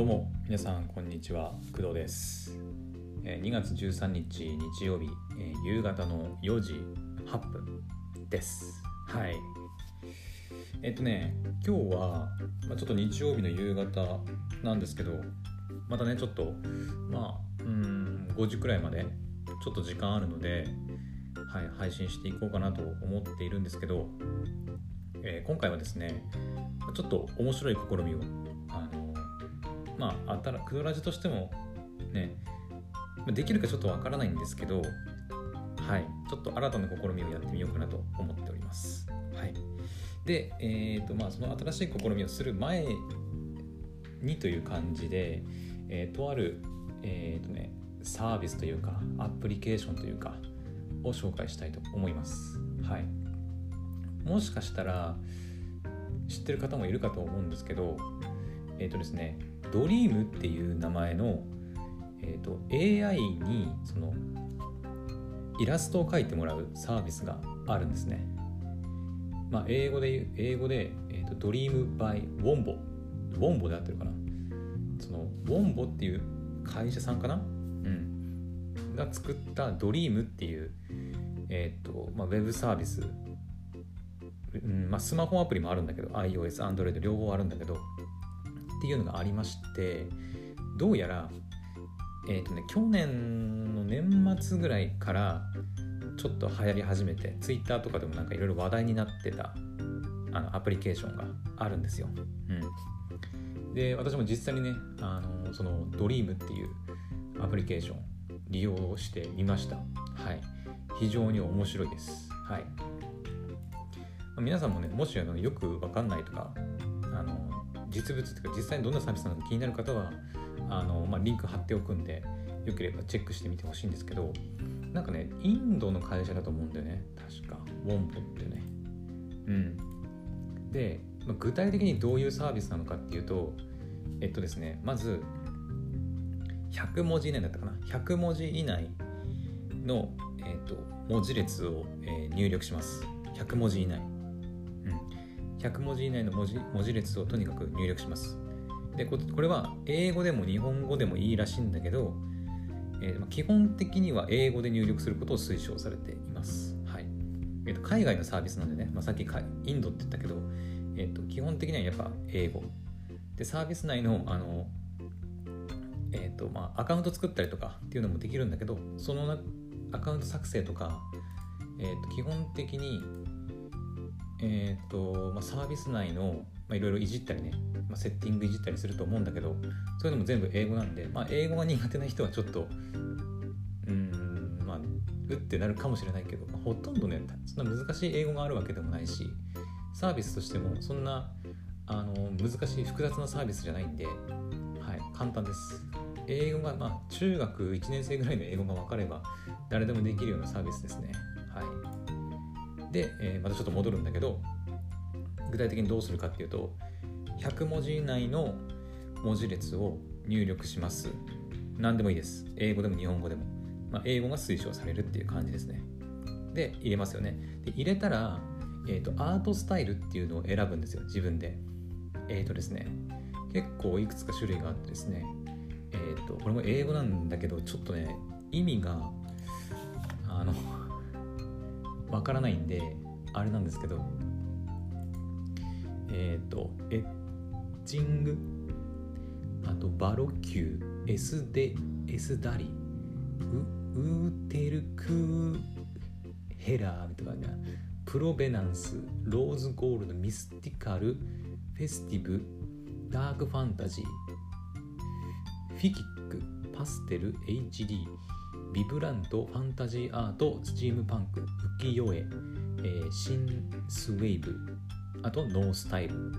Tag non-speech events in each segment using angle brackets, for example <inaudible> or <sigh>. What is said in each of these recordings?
どうも皆さんこんにちは。工藤です、え2月13日日曜日、え夕方の4時8分です。はい。えっとね今日は、ま、ちょっと日曜日の夕方なんですけどまたねちょっとまあうん5時くらいまでちょっと時間あるので、はい、配信していこうかなと思っているんですけど、え今回はですねちょっと面白い試みをあのまああたらクドラジとしてもねできるかちょっとわからないんですけどはいちょっと新たな試みをやってみようかなと思っております。はい。でえっ、とまあその新しい試みをする前にという感じで、えーとあるえっ、とねサービスというかアプリケーションというかを紹介したいと思います。はい。もしかしたら知ってる方もいるかと思うんですけどえっ、とですねドリームっていう名前の、えー、と AI にそのイラストを描いてもらうサービスがあるんですね。まあ、英語で英語で、えーと、ドリームバイウォンボ。ウォンボで合ってるかな。そのウォンボっていう会社さんかな？うん。が作ったドリームっていうえっ、と、まあ、ウェブサービス。うんまあ、スマホアプリもあるんだけど iOS、Android 両方あるんだけどっていうのがありましてどうやら、えーとね、去年の年末ぐらいからちょっと流行り始めて Twitter とかでもなんかいろいろ話題になってたあのアプリケーションがあるんですよ。うん、で私も実際にねあのそのドリームっていうアプリケーション利用してみました。はい、非常に面白いです。はい皆さんもねもしあのよくわかんないとかあの実物っていうか実際にどんなサービスなのか気になる方はあの、まあ、リンク貼っておくんでよければチェックしてみてほしいんですけどなんかねインドの会社だと思うんだよね。確か。ウォンボってね。うん。で、まあ、具体的にどういうサービスなのかっていうとえっとですねまず100文字以内だったかな。100文字以内の、えっと、文字列を、えー入力します。100文字以内。100文字以内の文字文字列をとにかく入力します。でこれは英語でも日本語でもいいらしいんだけど、えー基本的には英語で入力することを推奨されています。はいえー、と海外のサービスなんでね、まあ、さっきインドって言ったけど、えー、と基本的にはやっぱ英語。でサービス内のあの、えーとまあ、アカウント作ったりとかっていうのもできるんだけどそのなアカウント作成とか、えー、と基本的にえーとまあ、サービス内のいろいろいじったりね、まあ、セッティングいじったりすると思うんだけどそういうのも全部英語なんで、まあ、英語が苦手な人はちょっとうんまあうってなるかもしれないけど、まあ、ほとんどねそんな難しい英語があるわけでもないしサービスとしてもそんなあの難しい複雑なサービスじゃないんで、はい、簡単です。英語が、まあ、中学1年生ぐらいの英語が分かれば誰でもできるようなサービスですね。はい。で、えーまたちょっと戻るんだけど具体的にどうするかっていうと100文字以内の文字列を入力します。何でもいいです。英語でも日本語でも、まあ、英語が推奨されるっていう感じですね。で入れますよね。で入れたら、えーと、アートスタイルっていうのを選ぶんですよ。自分で。えっ、ー、とですね結構いくつか種類があってですね。えっ、ー、とこれも英語なんだけどちょっとね意味があのわからないんであれなんですけどえっ、ー、とエッジングあとバロキューエスデエスダリウウーテルクヘラーみたいなプロベナンスローズゴールドミスティカルフェスティブダークファンタジーフィギックパステル HD ビブラント、ファンタジーアート、スチームパンク、浮世絵、えー、シンスウェイブ、あとノースタイルっ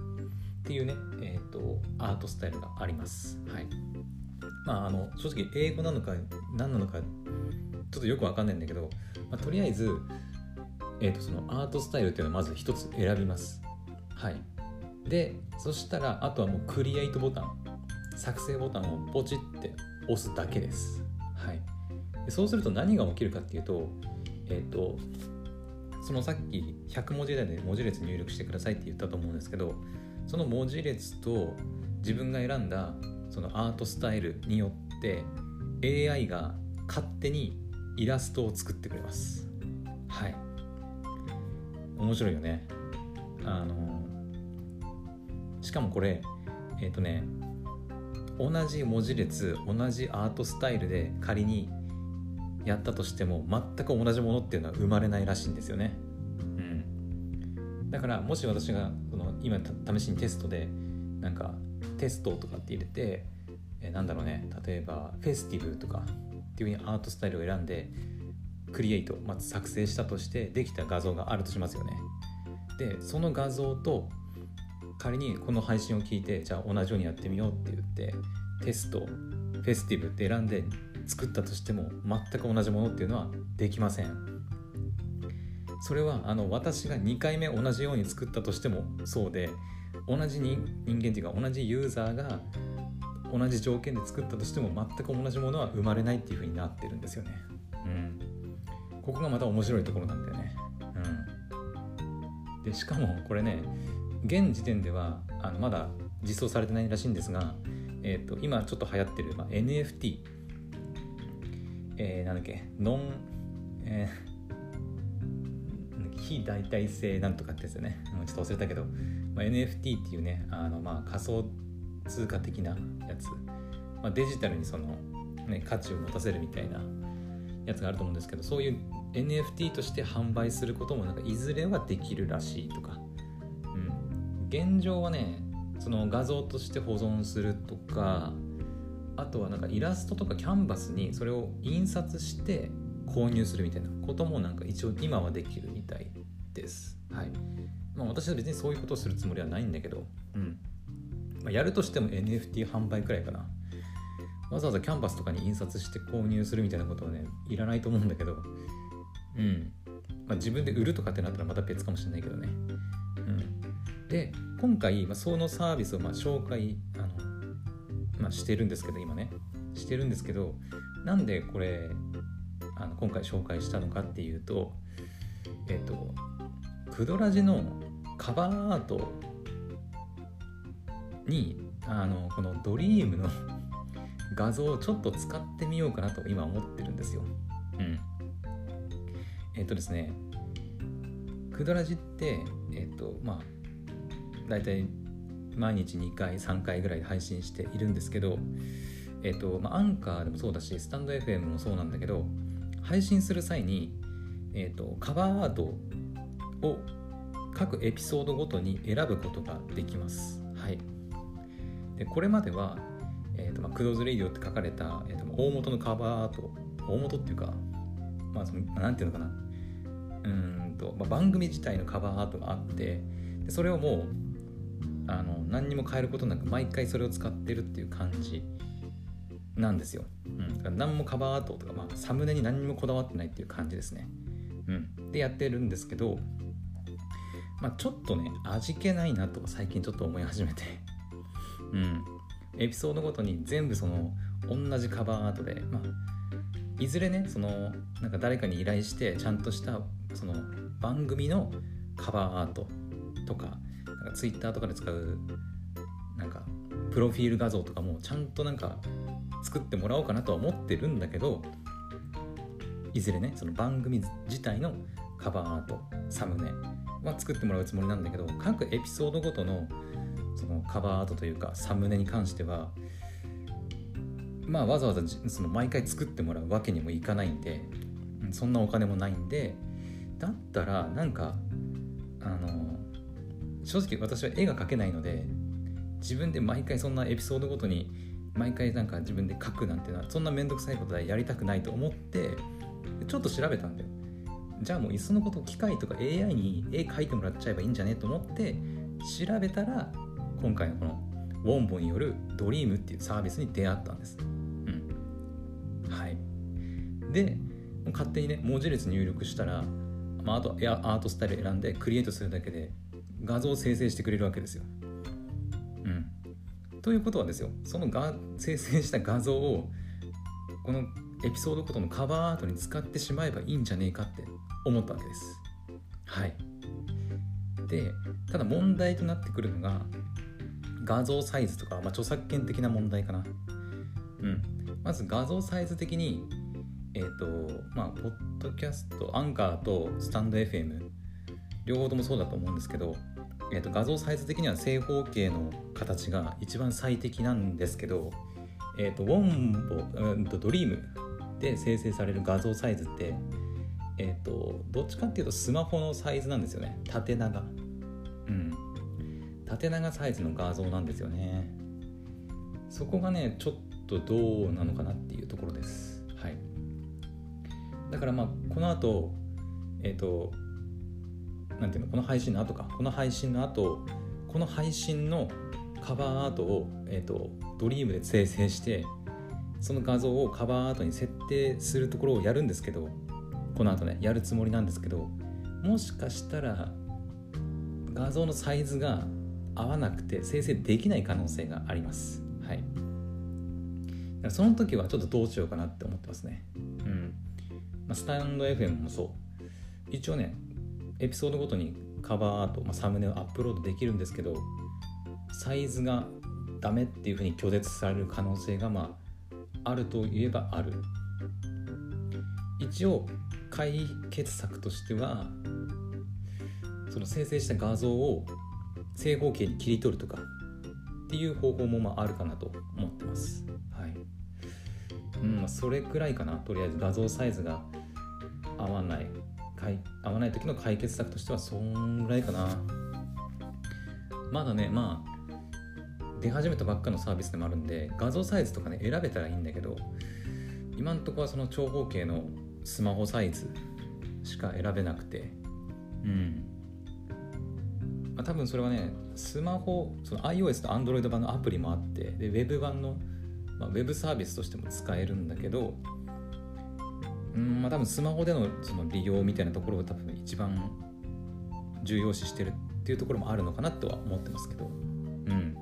ていうね、えーと、アートスタイルがあります。はい。まあ、あの正直英語なのか何なのかちょっとよくわかんないんだけど、まあ、とりあえず、えーと、そのアートスタイルっていうのをまず一つ選びます。はい。で、そしたらあとはもうクリエイトボタン、作成ボタンをポチって押すだけです。そうすると何が起きるかっていうと、えっ、と、そのさっき100文字以内で文字列入力してくださいって言ったと思うんですけど、その文字列と自分が選んだ、そのアートスタイルによって AI が勝手にイラストを作ってくれます。はい。面白いよね。あのしかもこれえっ、ー、とね同じ文字列同じアートスタイルで仮にやったとしても全く同じものっていうのは生まれないらしいんですよね。うん、だからもし私がその今試しにテストでなんかテストとかって入れて、えなんだろうね例えばフェスティブとかっていうふうにアートスタイルを選んでクリエイト、まず作成したとしてできた画像があるとしますよね。でその画像と仮にこの配信を聞いてじゃあ同じようにやってみようって言ってテストフェスティブって選んで作ったとしても全く同じものっていうのはできません。それはあの私が2回目同じように作ったとしてもそうで同じ人間っていうか同じユーザーが同じ条件で作ったとしても全く同じものは生まれないっていう風になってるんですよね。うん。ここがまた面白いところなんだよね。うん。でしかもこれね現時点ではあのまだ実装されてないらしいんですが、えーと、今ちょっと流行ってる、まあ、NFT、えー、なんだっけ？ノン、えー、非代替性なんとかってやつよね。ちょっと忘れたけど、まあ、NFT っていうねあの、まあ、仮想通貨的なやつ、まあ、デジタルにその、ね、価値を持たせるみたいなやつがあると思うんですけどそういう NFT として販売することもなんかいずれはできるらしいとか。うん。現状はねその画像として保存するとかあとはなんかイラストとかキャンバスにそれを印刷して購入するみたいなこともなんか一応今はできるみたいです。はい。まあ私は別にそういうことをするつもりはないんだけど、うん。まあ、やるとしても NFT 販売くらいかな。わざわざキャンバスとかに印刷して購入するみたいなことはね、いらないと思うんだけど、うん。まあ、自分で売るとかってなったらまた別かもしれないけどね。で今回、まあ、そのサービスをまあ紹介あの、まあ、してるんですけど今ねしてるんですけどなんでこれあの今回紹介したのかっていうとえっ、とクドラジのカバーアートにあのこのドリームの <laughs> 画像をちょっと使ってみようかなと今思ってるんですよ。うん。えっ、とですね、クドラジって、えっ、と、まあ、大体毎日2回3回ぐらい配信しているんですけどえっ、ー、と、まあ、アンカーでもそうだしスタンド FM もそうなんだけど配信する際に、えーと、カバーアートを各エピソードごとに選ぶことができます。はい、でこれまでは、えーとまあ、クローズレイディオって書かれた、えーと、大元のカバーアート大元っていうか、まあ、そのなんていうのかなうんと、まあ、番組自体のカバーアートがあってでそれをもうあの何にも変えることなく毎回それを使ってるっていう感じなんですよ。うん、だから何もカバーアートとか、まあ、サムネに何にもこだわってないっていう感じですね。うん、でやってるんですけど、まあ、ちょっとね味気ないなと最近ちょっと思い始めて、<laughs> うん、エピソードごとに全部その同じカバーアートで、まあ、いずれねそのなんか誰かに依頼してちゃんとしたその番組のカバーアートとかなんか Twitter とかで使うなんかプロフィール画像とかもちゃんとなんか作ってもらおうかなとは思ってるんだけどいずれねその番組自体のカバーアートサムネは作ってもらうつもりなんだけど各エピソードごとのそのカバーアートというかサムネに関してはまあわざわざその毎回作ってもらうわけにもいかないんでそんなお金もないんでだったらなんかあの正直私は絵が描けないので自分で毎回そんなエピソードごとに毎回なんか自分で描くなんてのはそんな面倒くさいことはやりたくないと思ってちょっと調べたんだよ。じゃあもういっそのこと機械とか AI に絵描いてもらっちゃえばいいんじゃねと思って調べたら今回のこのウォンボによるドリームっていうサービスに出会ったんです。うん。はい。で勝手にね文字列入力したら、まあ、あとアートスタイル選んでクリエイトするだけで画像を生成してくれるわけですよ。うん、ということはですよそのが生成した画像をこのエピソードごとのカバーアートに使ってしまえばいいんじゃねえかって思ったわけです。はい。でただ問題となってくるのが画像サイズとか、まあ、著作権的な問題かな。うん。まず画像サイズ的に、えっ、ー、と、まあ、ポッドキャスト、アンカーとスタンド FM、両方ともそうだと思うんですけど、えーと、画像サイズ的には正方形の形が一番最適なんですけど、えーと、ウォンボ、うんと、ドリームで生成される画像サイズって、えーと、どっちかっていうとスマホのサイズなんですよね。縦長。うん。縦長サイズの画像なんですよね。そこがねちょっとどうなのかなっていうところです。はい。だからまあこの後えっ、ー、となんていうのこの配信の後か。この配信の後この配信のカバーアートを、えーと、ドリームで生成してその画像をカバーアートに設定するところをやるんですけどこの後ねやるつもりなんですけどもしかしたら画像のサイズが合わなくて生成できない可能性があります。はい。その時はちょっとどうしようかなって思ってますね。うん、まあ、スタンド FM もそう。一応ねエピソードごとにカバーアート、まあ、サムネをアップロードできるんですけどサイズがダメっていうふうに拒絶される可能性がまああるといえばある一応解決策としてはその生成した画像を正方形に切り取るとかっていう方法もまああるかなと思ってます。はい。うん、それくらいかな。とりあえず画像サイズが合わない、合わない時の解決策としてはそんぐらいかな。まだね、まあ、出始めたばっかのサービスでもあるんで、画像サイズとかね、選べたらいいんだけど、今んとこはその長方形のスマホサイズしか選べなくて、うん。まあ、多分それはねスマホその iOS と Android 版のアプリもあってで Web 版の、まあ、Web サービスとしても使えるんだけどうんまあ多分スマホでのその利用みたいなところを多分一番重要視してるっていうところもあるのかなとは思ってますけど。うん。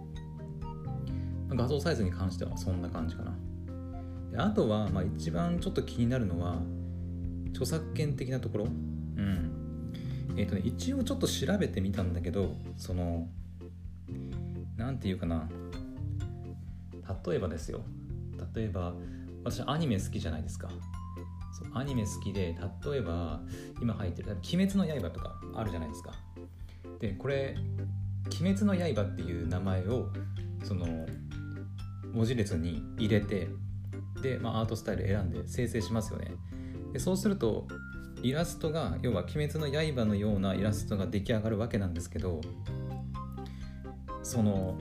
画像サイズに関してはそんな感じかな。であとはまあ一番ちょっと気になるのは著作権的なところ。うん。えっ、ー、とね一応ちょっと調べてみたんだけどその何て言うかな。例えばですよ。例えば私アニメ好きじゃないですか。アニメ好きで例えば今入ってる「鬼滅の刃」とかあるじゃないですか。でこれ「鬼滅の刃」っていう名前をその文字列に入れてで、まあ、アートスタイル選んで生成しますよね。でそうするとイラストが要は「鬼滅の刃」のようなイラストが出来上がるわけなんですけどその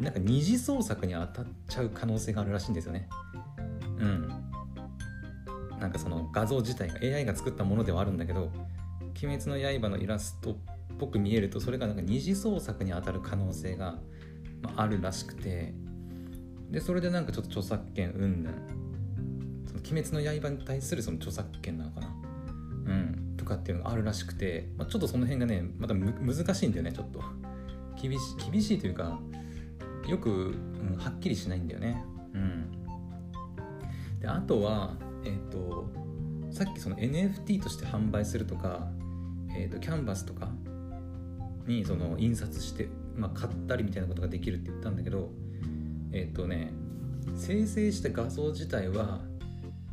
なんか二次創作に当たっちゃう可能性があるらしいんですよね。うん。なんかその画像自体が AI が作ったものではあるんだけど「鬼滅の刃」のイラストっぽく見えるとそれがなんか二次創作に当たる可能性があるらしくてでそれでなんかちょっと著作権うんぬん鬼滅の刃に対するその著作権なのかな？うん。とかっていうのがあるらしくて、まあ、ちょっとその辺がねまた難しいんだよねちょっと。厳し厳しいというかよく、うん、はっきりしないんだよね。うん。であとはえっ、ー、とさっきその NFT として販売するとか、えーと、キャンバスとかにその印刷して、まあ、買ったりみたいなことができるって言ったんだけどえっ、ー、とね生成した画像自体は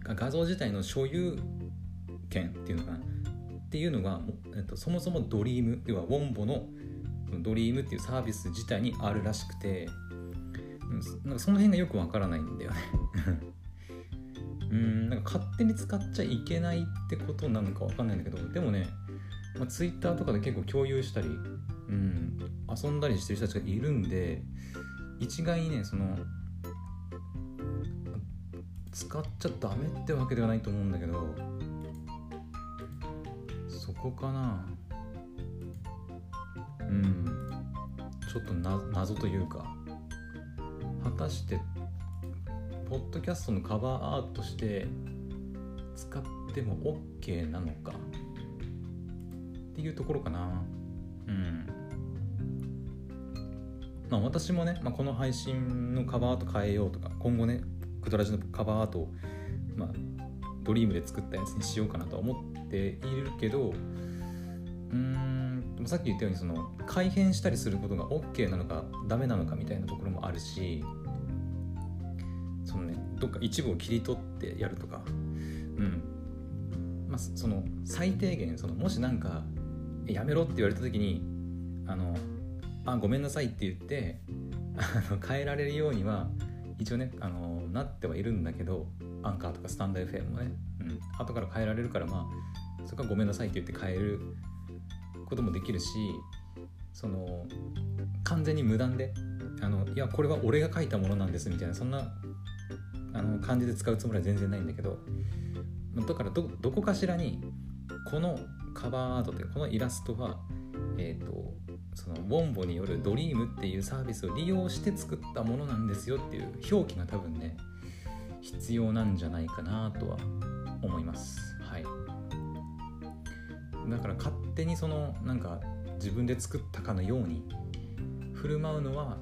画像自体の所有権っていうのかな？っていうのが、えっと、そもそもドリーム要はウォンボのドリームっていうサービス自体にあるらしくてなんかその辺がよくわからないんだよね。うん。なんか勝手に使っちゃいけないってことなのかわかんないんだけどでもね、まあ、Twitter とかで結構共有したり、うん、遊んだりしてる人たちがいるんで一概にねその使っちゃダメってわけではないと思うんだけどそこかな。うん。ちょっと謎というか。果たしてポッドキャストのカバーアートとして使っても OK なのか？っていうところかな。うん。まあ私もね、まあ、この配信のカバーアート変えようとか今後ねクドラジのカバーアートを、まあ、ドリームで作ったやつにしようかなとは思っているけどうんさっき言ったようにその改変したりすることが OK なのかダメなのかみたいなところもあるしどっか一部を切り取ってやるとか。うん。まあその最低限そのもしなんかやめろって言われた時にあのあごめんなさいって言ってあの変えられるようには一応ねあのなってはいるんだけどアンカーとかスタンド FM もね、うん、後から変えられるからまあそこはごめんなさいって言って変えることもできるしその完全に無断であのいやこれは俺が書いたものなんですみたいなそんなあの感じで使うつもりは全然ないんだけどだからどどこかしらにこのカバーアートというこのイラストはえっ、ー、とそのウォンボによるドリームっていうサービスを利用して作ったものなんですよっていう表記が多分ね必要なんじゃないかなとは思います。はい。だから勝手にそのなんか自分で作ったかのように振る舞うのは、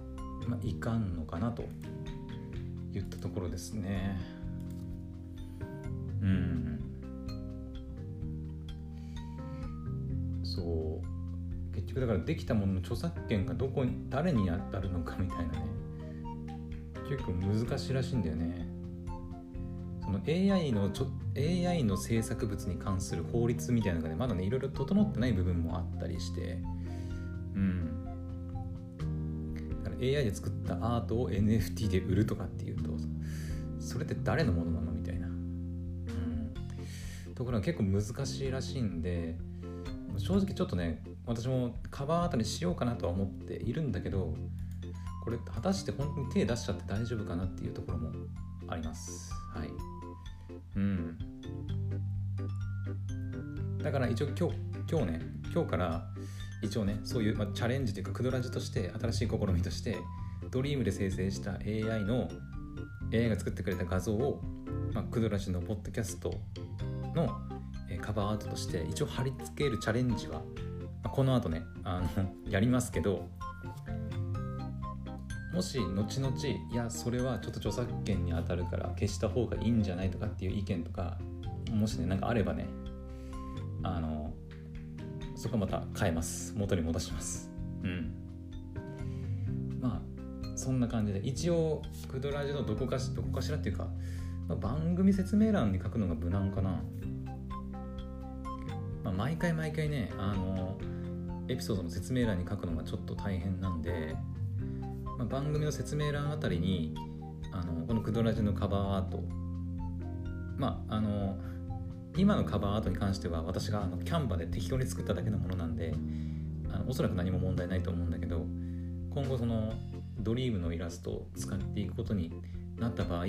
まあ、いかんのかなと。言ったところですね。うん。そう。結局だからできたものの著作権がどこに誰に当たるのかみたいなね。結構難しいらしいんだよね。その AI のちょ AI の制作物に関する法律みたいなのがねまだねいろいろ整ってない部分もあったりして。うん。AI で作ったアートを NFT で売るとかっていうとそれって誰のものなのみたいな。うん。ところが結構難しいらしいんで正直ちょっとね私もカバーアートにしようかなとは思っているんだけどこれ果たして本当に手出しちゃって大丈夫かなっていうところもあります。はい。うん。だから一応今日今日ね今日から一応ねそういう、まあ、チャレンジというかクドラジとして新しい試みとしてドリームで生成した AI の AI が作ってくれた画像を、まあ、クドラジのポッドキャストのカバーアートとして一応貼り付けるチャレンジは、まあ、この後ねあの <laughs> やりますけどもし後々いやそれはちょっと著作権に当たるから消した方がいいんじゃないとかっていう意見とかもしねなんかあればねあのそこまた変えます。元に戻します。うん。まあそんな感じで。一応クドラジのどこかしどこかしらっていうか、まあ、番組説明欄に書くのが無難かな、まあ、毎回毎回ねあのエピソードの説明欄に書くのがちょっと大変なんでまあ、番組の説明欄あたりにあのこのクドラジのカバーアート。まああの今のカバーアートに関しては私があのキャンバで適当に作っただけのものなんであのおそらく何も問題ないと思うんだけど今後そのドリームのイラストを使っていくことになった場合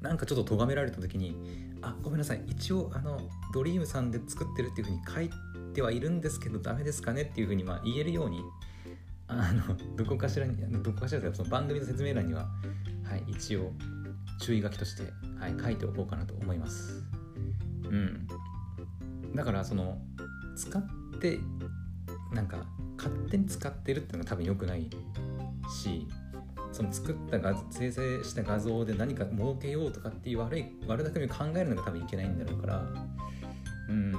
なんかちょっと咎められた時にあごめんなさい一応あのドリームさんで作ってるっていうふうに書いてはいるんですけどダメですかねっていうふうにまあ言えるようにあのどこかしらにどこかしらというかその番組の説明欄には、はい、一応注意書きとして、はい、書いておこうかなと思います。うん。だからその使ってなんか勝手に使ってるっていうのが多分良くないしその作った画生成した画像で何か儲けようとかっていう悪い悪巧みを考えるのが多分いけないんだろうからうん。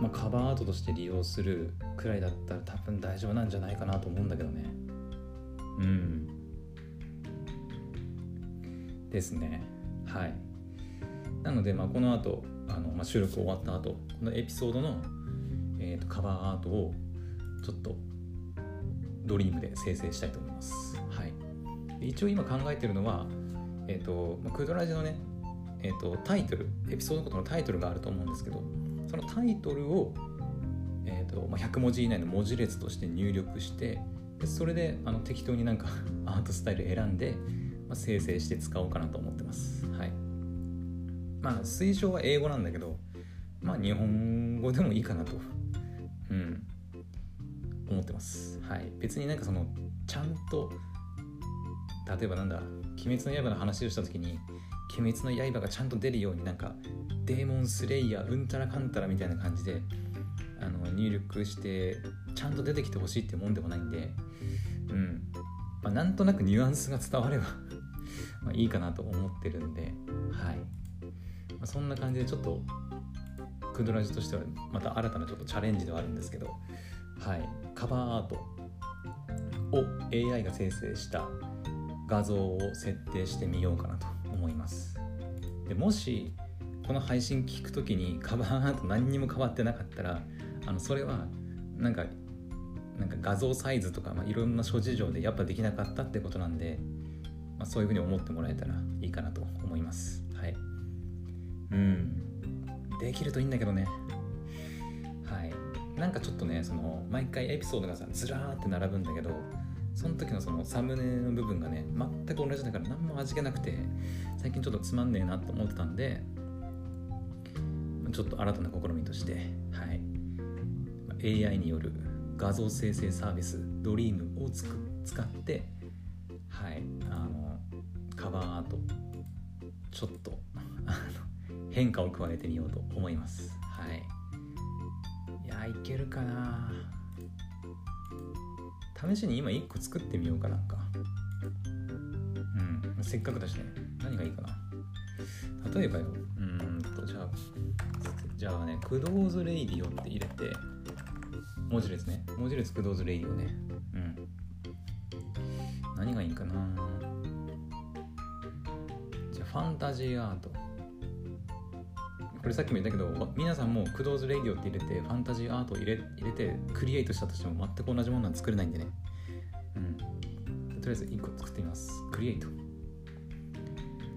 まあ、カバーアートとして利用するくらいだったら多分大丈夫なんじゃないかなと思うんだけどね。うん。ですね。はい。なのでまあこの後あの、まあ、収録終わった後このエピソードの、えーと、カバーアートをちょっとドリームで生成したいと思いますはい一応今考えてるのはえっ、ー、と、まあ、クドラジのねえーとタイトルエピソードごとのタイトルがあると思うんですけどそのタイトルを、えーとまあ、100文字以内の文字列として入力してでそれであの適当になんかアートスタイル選んで、まあ、生成して使おうかなと思ってます。はい。まあ推奨は英語なんだけど、まあ日本語でもいいかなと、うん、思ってます。はい。別になんかその、ちゃんと、例えばなんだ、鬼滅の刃の話をした時に、鬼滅の刃がちゃんと出るようになんかデーモンスレイヤーうんたらかんたらみたいな感じであの入力してちゃんと出てきてほしいってもんでもないんでうんまあ、なんとなくニュアンスが伝われば <laughs> まあいいかなと思ってるんではい、まあ、そんな感じでちょっとクドラジとしてはまた新たなちょっとチャレンジではあるんですけど、はい、カバーアートを AI が生成した画像を設定してみようかなと思います。でもしこの配信聞く時にカバーアート何にも変わってなかったらあのそれはなんかなんか画像サイズとか、まあ、いろんな諸事情でやっぱできなかったってことなんで、まあ、そういうふうに思ってもらえたらいいかなと思います。はい。うん。できるといいんだけどね。はい。なんかちょっとねその毎回エピソードがさずらーって並ぶんだけどその時のそのサムネの部分がね全く同じだから何も味気なくて最近ちょっとつまんねえなと思ってたんでちょっと新たな試みとして、はい、AI による画像生成サービスドリームをつく使って、はい、あのカバーアートちょっと変化を加えてみようと思います。はい。いやいけるかな。試しに今1個作ってみようかなんか。うん。せっかくだしね。何がいいかな。例えばよ。うんとじゃあじゃあねクドーズレイディオって入れて文字列ね。文字列クドーズレイディオね。うん。何がいいかな。じゃあ Fantasy Art。これさっきも言ったけど皆さんもクドーズレイディオって入れて Fantasy Art を入れ入れてクリエイトしたとしても全く同じものなん作れないんでね。うん。とりあえず1個作ってみます。クリエイト。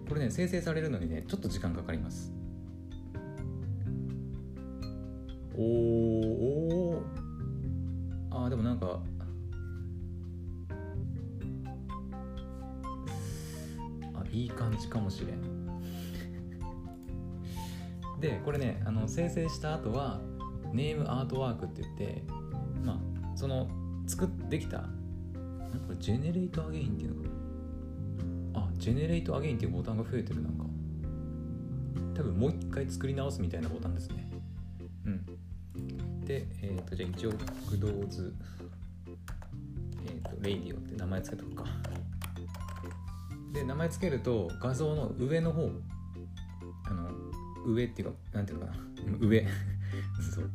これね生成されるのにねちょっと時間かかります。おーおー。あーでもなんかあいい感じかもしれんでこれねあの生成した後はName Artwork って言ってまあその作ってきたこれ Generate Again っていうのかあ Generate Again っていうボタンが増えてるなんか。多分もう一回作り直すみたいなボタンですね。うん。でえっ、ー、とじゃあ一応クドーズえっ、ー、とレイディオって名前つけとくか。で名前つけると画像の上の方上っていうかなんていうのかな。上。<laughs> そう。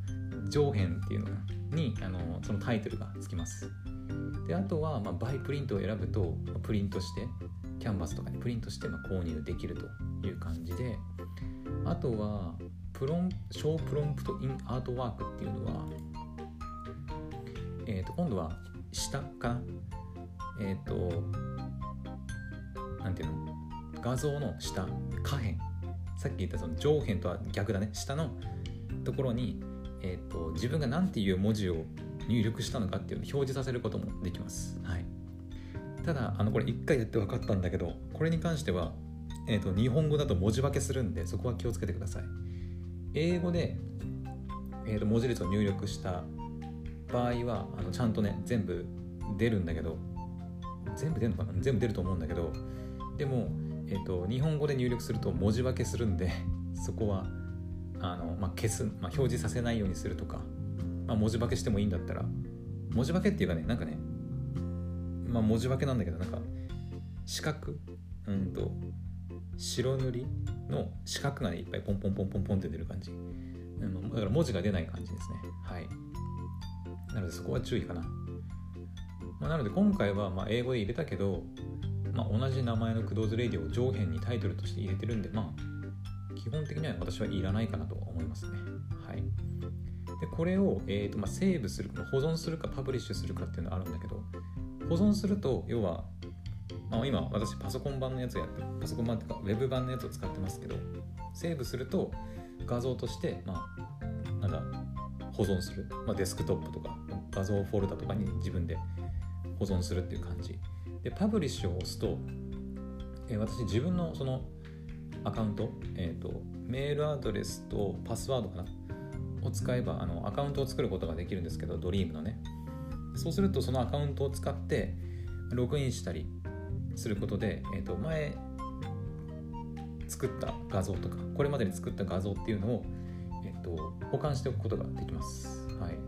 上辺っていうのにあのそのタイトルがつきます。であとは、まあ、バイプリントを選ぶと、まあ、プリントしてキャンバスとかにプリントして、まあ、購入できるという感じであとはプロン小プロンプトインアートワークっていうのは、えー、と今度は下かえっ、ー、となんていうの？画像の下下辺さっき言ったその上辺とは逆だね下のところに、えーと、自分が何ていう文字を入力したのかっていうのを表示させることもできます。はい、ただあのこれ1回やって分かったんだけどこれに関しては、えーと、日本語だと文字化けするんでそこは気をつけてください。英語で、えーと文字列を入力した場合はあのちゃんとね全部出るんだけど全部出るのかな？全部出ると思うんだけどでもえーと、日本語で入力すると文字化けするんで <laughs> そこはあの、まあ、消す、まあ、表示させないようにするとか、まあ、文字化けしてもいいんだったら文字化けっていうかねなんかねまあ文字化けなんだけどなんか四角うんと白塗りの四角がねいっぱいポンポンポンポンポンって出る感じ、うん、だから文字が出ない感じですね。はい。なのでそこは注意かな、まあ、なので今回はまあ英語で入れたけどまあ、同じ名前のクドーズレイディを上辺にタイトルとして入れてるんで、まあ、基本的には私はいらないかなと思いますね。はい。で、これを、えーとまあ、セーブする、保存するかパブリッシュするかっていうのがあるんだけど、保存すると、要は、まあ、今私パソコン版のやつやって、パソコン版っていうか、ウェブ版のやつを使ってますけど、セーブすると画像として、まあ、なんだ、保存する、まあ、デスクトップとか画像フォルダとかに自分で保存するっていう感じでパブリッシュを押すと、え、私自分のそのアカウント、えーと、メールアドレスとパスワードかなを使えばあのアカウントを作ることができるんですけどドリームのね。そうするとそのアカウントを使ってログインしたりすることで、えーと、前作った画像とかこれまでに作った画像っていうのを、えーと、保管しておくことができます、はい、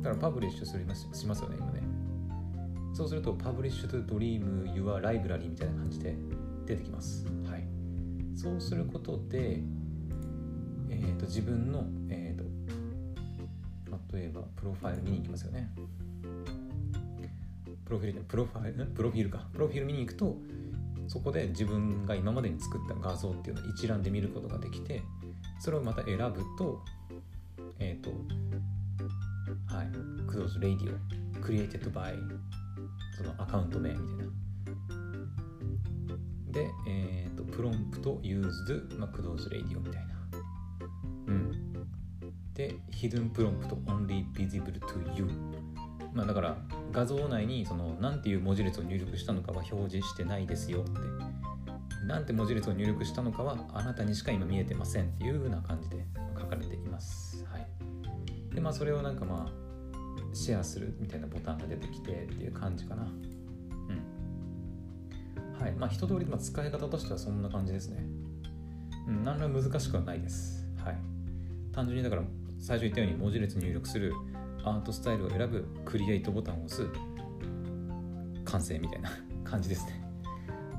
だからパブリッシュするしますよね今ね。そうすると Publish to Dream Your Library みたいな感じで出てきます。はい、そうすることで、えーと、自分の、えー例えばプロファイル見に行きますよね。プロフィールプロファイル？プロフィールか。プロフィール見に行くとそこで自分が今までに作った画像っていうのを一覧で見ることができてそれをまた選ぶとえっ、ー、とはい Close Radio Created by そのアカウント名みたいな。で、えっ、ー、とプロンプト used、まあ、Close Radio みたいな。うん。で Hidden Prompt Only Visible to You まあだから画像内にその何ていう文字列を入力したのかは表示してないですよって。何て文字列を入力したのかはあなたにしか今見えてませんっていう風な感じで書かれています。はい、でまあそれをなんかまあシェアするみたいなボタンが出てきてっていう感じかな。うん。はい。まあ一通りまあ使い方としてはそんな感じですね。うん、何ら難しくはないです。はい。単純にだから最初言ったように文字列入力するアートスタイルを選ぶクリエイトボタンを押す完成みたいな <laughs> 感じですね、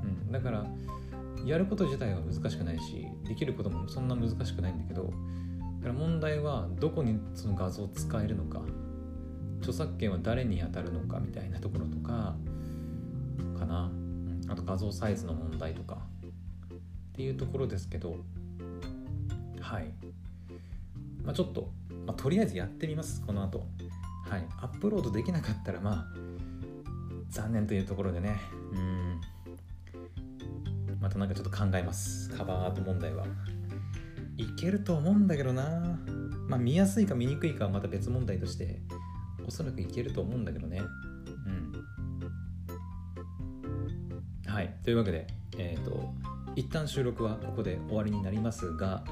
うん、だからやること自体は難しくないしできることもそんな難しくないんだけどだから問題はどこにその画像を使えるのか著作権は誰に当たるのかみたいなところとかかな、あと画像サイズの問題とか。っていうところですけど。はい、まあ、ちょっとまあ、とりあえずやってみます。この後。はい。アップロードできなかったらまあ残念というところでね。うん。またなんかちょっと考えます。カバーアート問題は。いけると思うんだけどな。まあ見やすいか見にくいかはまた別問題として。おそらくいけると思うんだけどね。うん。はい。というわけでえっ、ー、と一旦収録はここで終わりになりますが、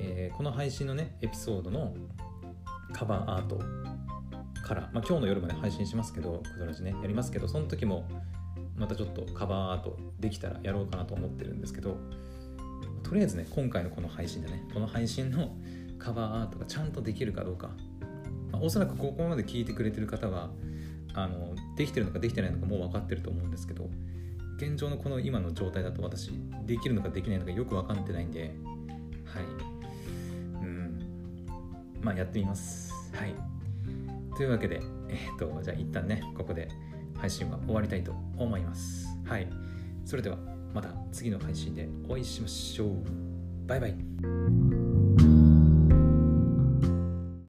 えー、この配信のねエピソードのカバーアートから、まあ、今日の夜まで配信しますけど、くドラジね、やりますけど、その時もまたちょっとカバーアートできたらやろうかなと思ってるんですけど、とりあえずね、今回のこの配信でね、この配信のカバーアートがちゃんとできるかどうか、ま、おそらくここまで聞いてくれてる方は、あのできてるのかできてないのかもう分かってると思うんですけど、現状のこの今の状態だと私、できるのかできないのかよく分かってないんで、はいうん。まあ、やってみます。はい。というわけで、えっ、ー、と、じゃあ一旦ね、ここで配信は終わりたいと思います。はい。それでは、また次の配信でお会いしましょう。バイバイ。